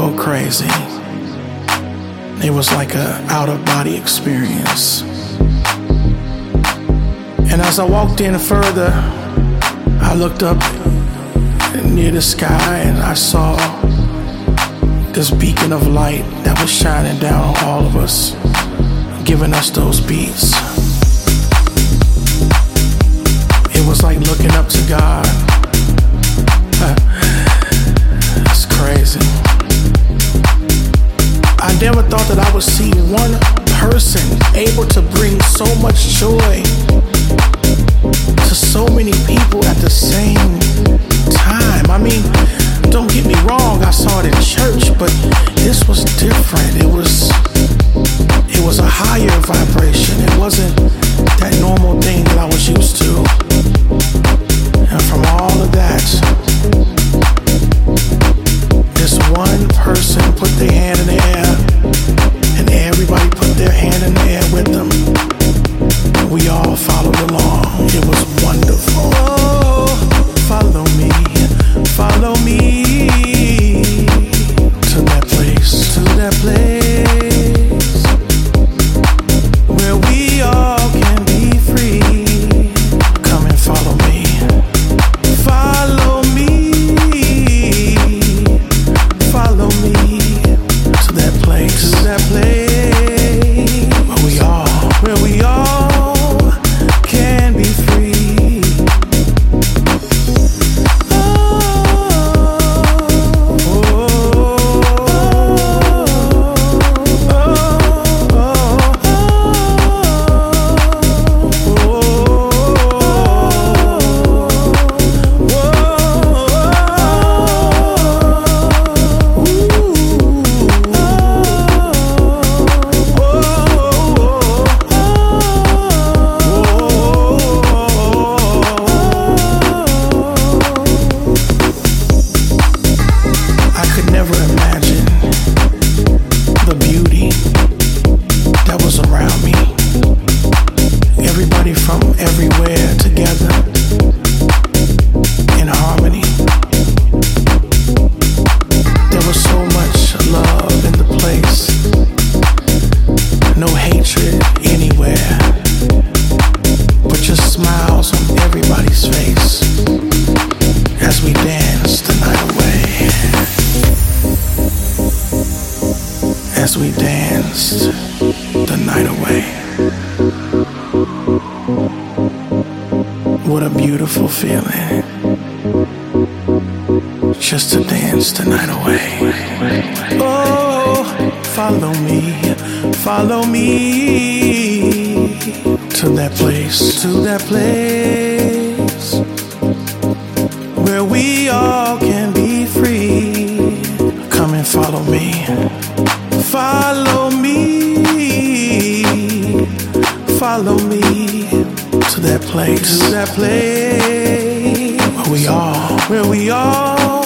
go crazy. It was like a out of body experience. And as I walked in further, I looked up near the sky and I saw this beacon of light that was shining down on all of us, giving us those beats. It was like looking up to God. It's crazy thought that I would see one person able to bring so much joy to so many people at the same time. I mean, don't get me wrong, I saw it in church, but this was different. It was it was a higher vibration. It wasn't What a beautiful feeling. Just to dance the night away. Oh, follow me, follow me to that place, to that place where we all can be free. Come and follow me. Follow me. Follow me to that place. To that place where we are, where we all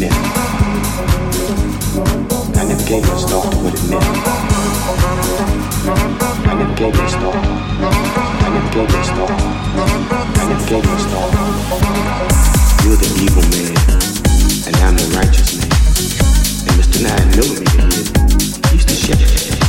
meant. I never gave this thought to what it meant. I never gave this thought. I never gave this thought. I never gave this thought. You're the evil man, and I'm the righteous man. And Mr. Nine knew me. He used to shake.